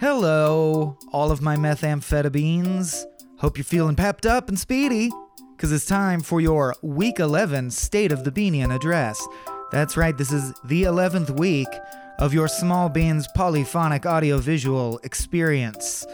Hello, all of my methamphetamines. Hope you're feeling pepped up and speedy, because it's time for your Week 11 State of the Beanian address. That's right, this is the 11th week of your Small Beans polyphonic audiovisual experience.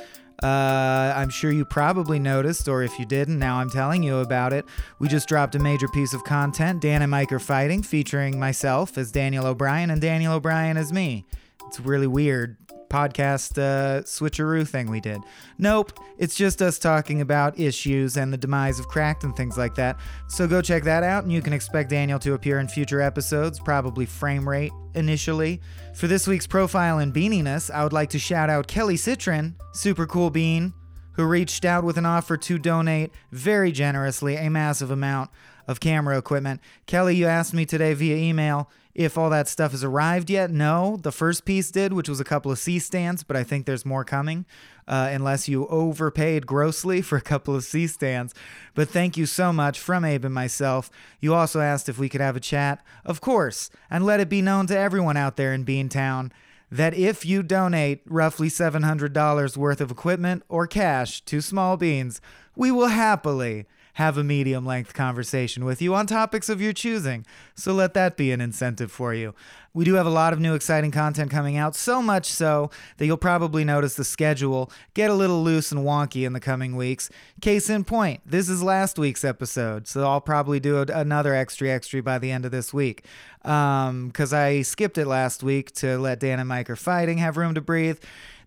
Uh, I'm sure you probably noticed, or if you didn't, now I'm telling you about it. We just dropped a major piece of content. Dan and Mike are fighting, featuring myself as Daniel O'Brien and Daniel O'Brien as me. It's really weird podcast uh, switcheroo thing we did. Nope, it's just us talking about issues and the demise of Cracked and things like that. So go check that out, and you can expect Daniel to appear in future episodes, probably frame rate initially. For this week's profile in beaniness, I would like to shout out Kelly Citron, super cool bean, who reached out with an offer to donate very generously a massive amount of camera equipment. Kelly, you asked me today via email if all that stuff has arrived yet. No, the first piece did, which was a couple of C stands, but I think there's more coming, uh, unless you overpaid grossly for a couple of C stands. But thank you so much from Abe and myself. You also asked if we could have a chat. Of course, and let it be known to everyone out there in Beantown that if you donate roughly $700 worth of equipment or cash to Small Beans, we will happily have a medium length conversation with you on topics of your choosing. So let that be an incentive for you. We do have a lot of new exciting content coming out, so much so that you'll probably notice the schedule get a little loose and wonky in the coming weeks. Case in point, this is last week's episode, so I'll probably do another extra extra by the end of this week. Um, cuz I skipped it last week to let Dan and Mike are fighting have room to breathe.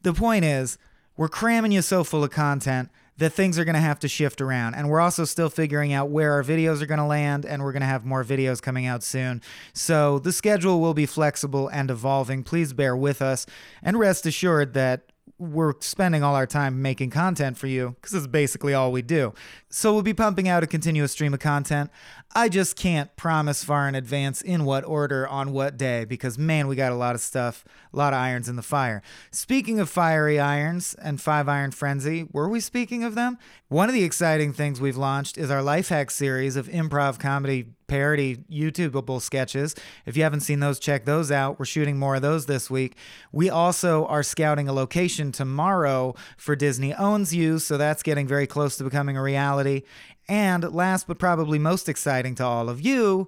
The point is, we're cramming you so full of content that things are going to have to shift around. And we're also still figuring out where our videos are going to land, and we're going to have more videos coming out soon. So the schedule will be flexible and evolving. Please bear with us and rest assured that we're spending all our time making content for you because it's basically all we do. So we'll be pumping out a continuous stream of content. I just can't promise far in advance in what order on what day because man, we got a lot of stuff, a lot of irons in the fire. Speaking of fiery irons and Five Iron Frenzy, were we speaking of them? One of the exciting things we've launched is our life hack series of improv comedy parody YouTubeable sketches. If you haven't seen those, check those out. We're shooting more of those this week. We also are scouting a location tomorrow for Disney Owns You, so that's getting very close to becoming a reality. And last but probably most exciting to all of you,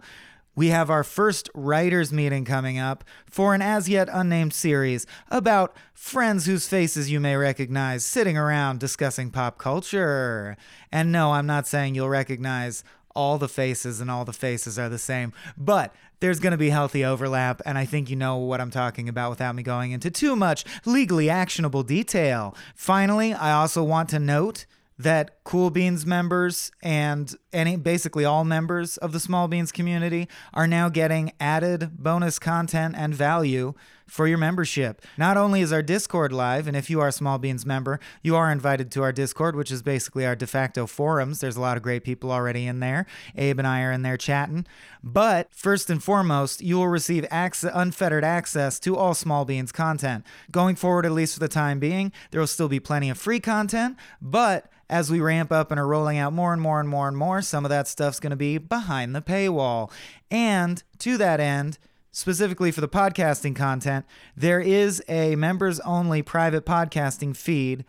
we have our first writers' meeting coming up for an as yet unnamed series about friends whose faces you may recognize sitting around discussing pop culture. And no, I'm not saying you'll recognize all the faces and all the faces are the same. But there's going to be healthy overlap, and I think you know what I'm talking about without me going into too much legally actionable detail. Finally, I also want to note that Cool Beans members and any basically all members of the Small Beans community are now getting added bonus content and value for your membership. Not only is our Discord live, and if you are a Small Beans member, you are invited to our Discord, which is basically our de facto forums. There's a lot of great people already in there. Abe and I are in there chatting. But first and foremost, you will receive unfettered access to all Small Beans content. Going forward, at least for the time being, there will still be plenty of free content, but as we ramp up and are rolling out more and more and more and more, some of that stuff's going to be behind the paywall. And to that end, specifically for the podcasting content, there is a members only private podcasting feed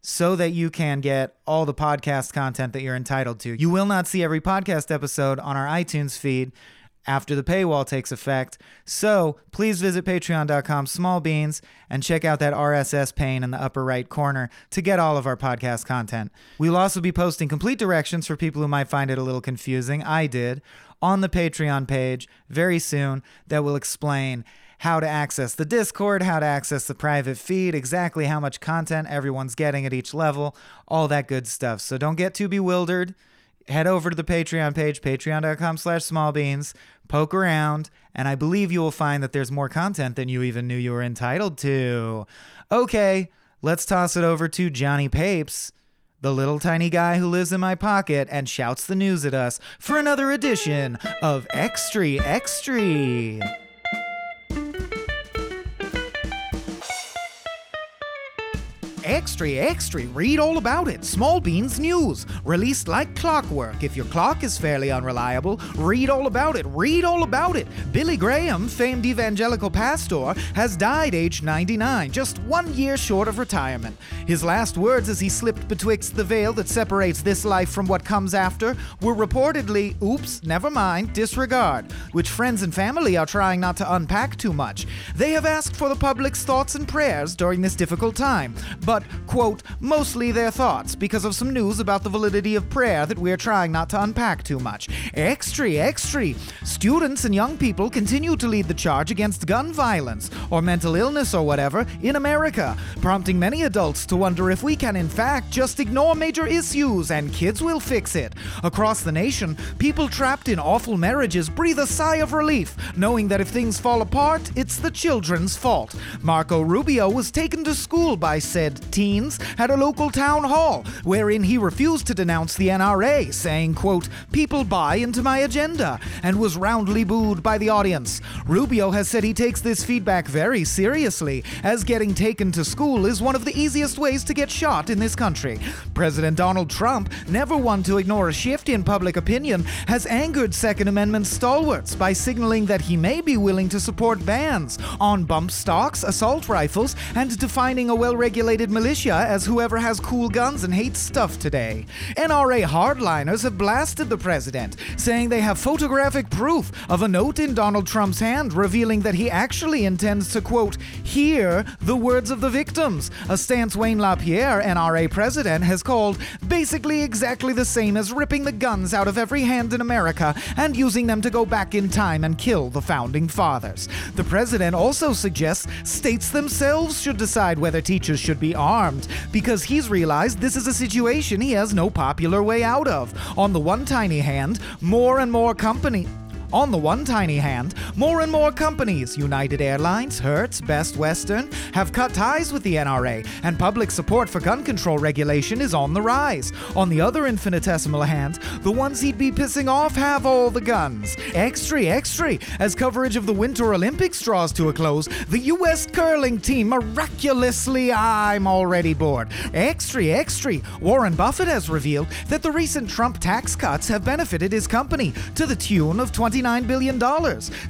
so that you can get all the podcast content that you're entitled to. You will not see every podcast episode on our iTunes feed after the paywall takes effect. So please visit patreon.com smallbeans and check out that RSS pane in the upper right corner to get all of our podcast content. We'll also be posting complete directions for people who might find it a little confusing. I did on the Patreon page very soon that will explain how to access the Discord, how to access the private feed, exactly how much content everyone's getting at each level, all that good stuff. So don't get too bewildered head over to the Patreon page, patreon.com slash smallbeans, poke around, and I believe you will find that there's more content than you even knew you were entitled to. Okay, let's toss it over to Johnny Papes, the little tiny guy who lives in my pocket and shouts the news at us for another edition of Extra Extra. Extra, extra, read all about it. Small Beans News, released like clockwork. If your clock is fairly unreliable, read all about it. Read all about it. Billy Graham, famed evangelical pastor, has died aged 99, just one year short of retirement. His last words as he slipped betwixt the veil that separates this life from what comes after were reportedly, oops, never mind, disregard, which friends and family are trying not to unpack too much. They have asked for the public's thoughts and prayers during this difficult time, but, quote, mostly their thoughts because of some news about the validity of prayer that we're trying not to unpack too much. Extra, extra. Students and young people continue to lead the charge against gun violence or mental illness or whatever in America, prompting many adults to wonder if we can, in fact, just ignore major issues and kids will fix it. Across the nation, people trapped in awful marriages breathe a sigh of relief, knowing that if things fall apart, it's the children's fault. Marco Rubio was taken to school by said teens at a local town hall, wherein he refused to denounce the NRA, saying, quote, people buy into my agenda, and was roundly booed by the audience. Rubio has said he takes this feedback very seriously, as getting taken to school is one of the easiest ways to get shot in this country. President Donald Trump, never one to ignore a shift in public opinion, has angered Second Amendment stalwarts by signaling that he may be willing to support bans on bump stocks, assault rifles, and defining a well regulated militia as whoever has cool guns and hates stuff today. NRA hardliners have blasted the president, saying they have photographic proof of a note in Donald Trump's hand revealing that he actually intends to, quote, hear the words of the victims, a stance Wayne LaPierre, NRA president, has called basically exactly the same as ripping the guns out of every hand in America and using them to go back in time and kill the founding fathers. The president also suggests states themselves should decide whether teachers should be armed because he's realized this is a situation he has no popular way out of. On the one tiny hand, more and more company on the one tiny hand, more and more companies, United Airlines, Hertz, Best Western, have cut ties with the NRA, and public support for gun control regulation is on the rise. On the other infinitesimal hand, the ones he'd be pissing off have all the guns. Extra, extra, as coverage of the Winter Olympics draws to a close, the U.S. curling team miraculously, I'm already bored. Extra, extra, Warren Buffett has revealed that the recent Trump tax cuts have benefited his company to the tune of 20 $29 billion.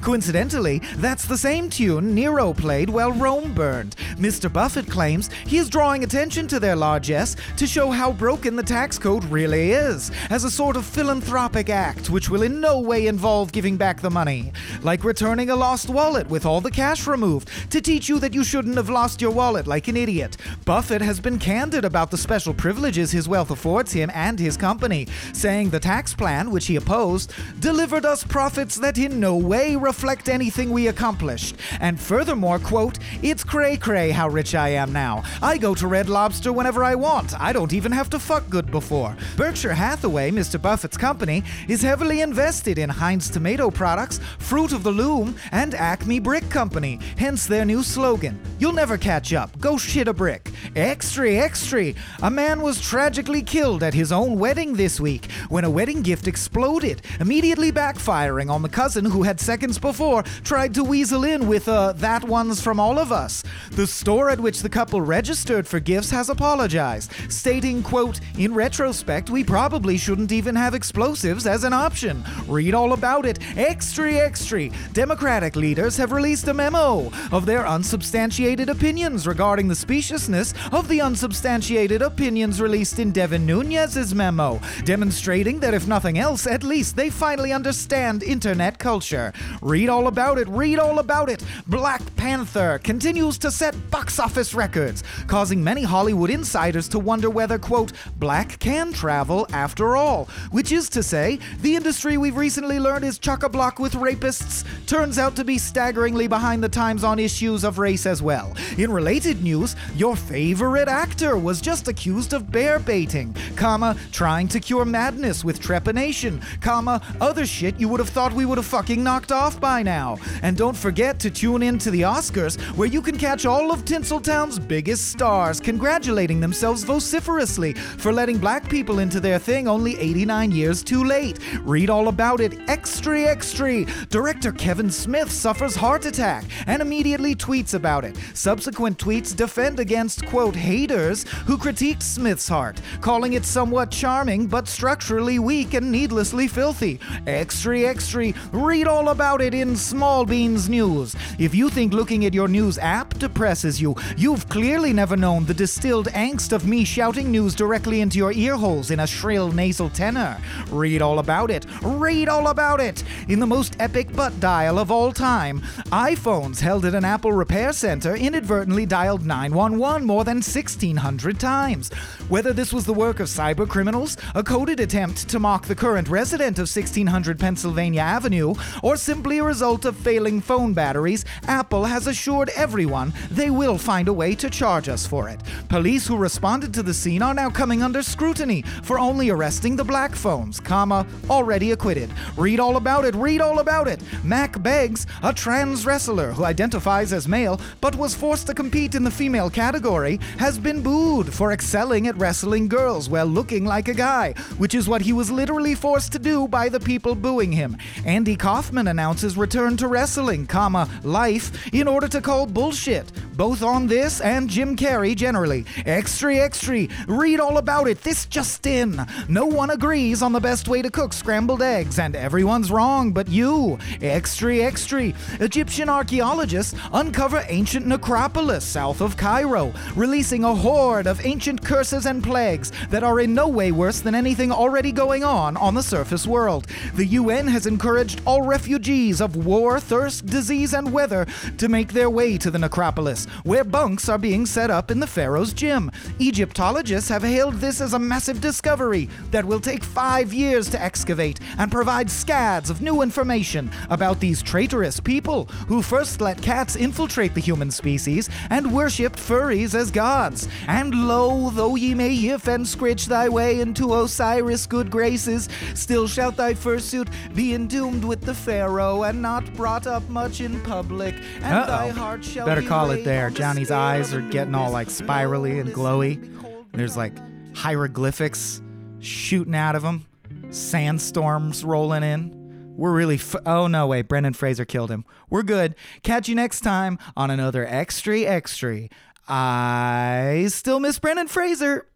Coincidentally, that's the same tune Nero played while Rome burned. Mr. Buffett claims he is drawing attention to their largesse to show how broken the tax code really is, as a sort of philanthropic act which will in no way involve giving back the money. Like returning a lost wallet with all the cash removed to teach you that you shouldn't have lost your wallet like an idiot. Buffett has been candid about the special privileges his wealth affords him and his company, saying the tax plan, which he opposed, delivered us profit profits that in no way reflect anything we accomplished. And furthermore, quote, it's cray cray how rich I am now. I go to Red Lobster whenever I want. I don't even have to fuck good before. Berkshire Hathaway, Mr. Buffett's company, is heavily invested in Heinz tomato products, Fruit of the Loom, and Acme Brick Company, hence their new slogan You'll never catch up. Go shit a brick. Extra, extra. A man was tragically killed at his own wedding this week when a wedding gift exploded, immediately backfiring on the cousin who had seconds before tried to weasel in with a that one's from all of us. The store at which the couple registered for gifts has apologized, stating, quote, in retrospect, we probably shouldn't even have explosives as an option. Read all about it. Extra, extra. Democratic leaders have released a memo of their unsubstantiated opinions regarding the speciousness of the unsubstantiated opinions released in Devin Nunes's memo, demonstrating that if nothing else, at least they finally understand internet culture. Read all about it, read all about it. Black Panther continues to set box office records, causing many Hollywood insiders to wonder whether, quote, black can travel after all. Which is to say, the industry we've recently learned is chock a block with rapists turns out to be staggeringly behind the times on issues of race as well. In related news, your favorite actor was just accused of bear baiting, comma, trying to cure madness with trepanation, comma, other shit you would have thought thought we would have fucking knocked off by now. And don't forget to tune in to the Oscars, where you can catch all of Tinseltown's biggest stars congratulating themselves vociferously for letting black people into their thing only 89 years too late. Read all about it extra extra. Director Kevin Smith suffers heart attack and immediately tweets about it. Subsequent tweets defend against, quote, haters who critiqued Smith's heart, calling it somewhat charming but structurally weak and needlessly filthy. Extra, extra. Read all about it in Small Beans News. If you think looking at your news app depresses you, you've clearly never known the distilled angst of me shouting news directly into your ear holes in a shrill nasal tenor. Read all about it. Read all about it. In the most epic butt dial of all time, iPhones held at an Apple repair center inadvertently dialed 911 more than 1,600 times. Whether this was the work of cyber criminals, a coded attempt to mock the current resident of 1600 Pennsylvania Avenue, or simply a result of failing phone batteries, Apple has assured everyone they will find a way to charge us for it. Police who responded to the scene are now coming under scrutiny for only arresting the black phones, comma, already acquitted. Read all about it, read all about it. Mack Beggs, a trans wrestler who identifies as male but was forced to compete in the female category, has been booed for excelling at wrestling girls while looking like a guy, which is what he was literally forced to do by the people booing him. Andy Kaufman announces return to wrestling, comma, life, in order to call bullshit, both on this and Jim Carrey generally. Extra, extra, read all about it. This just in. No one agrees on the best way to cook scrambled eggs, and everyone's wrong but you. Extra, extra. Egyptian archaeologists uncover ancient necropolis south of Cairo, releasing a horde of ancient curses and plagues that are in no way worse than anything already going on on the surface world. The UN has encouraged all refugees of war, thirst, disease, and weather to make their way to the necropolis, where bunks are being set up in the pharaoh's gym. Egyptologists have hailed this as a massive discovery that will take five years to excavate and provide scads of new information about these traitorous people who first let cats infiltrate the human species and worshipped furries as gods. And lo, though ye may yiff and scritch thy way into Osiris' good graces, still shalt thy fursuit be entombed with the pharaoh and not brought up much in public. And Uh-oh. thy heart shall Better be call it there. Johnny's eyes are getting all like spirally and glowy. cold There's like hieroglyphics shooting out of him, sandstorms rolling in. We're really. F- oh, no, wait. Brendan Fraser killed him. We're good. Catch you next time on another Extra Extra. I still miss Brendan Fraser.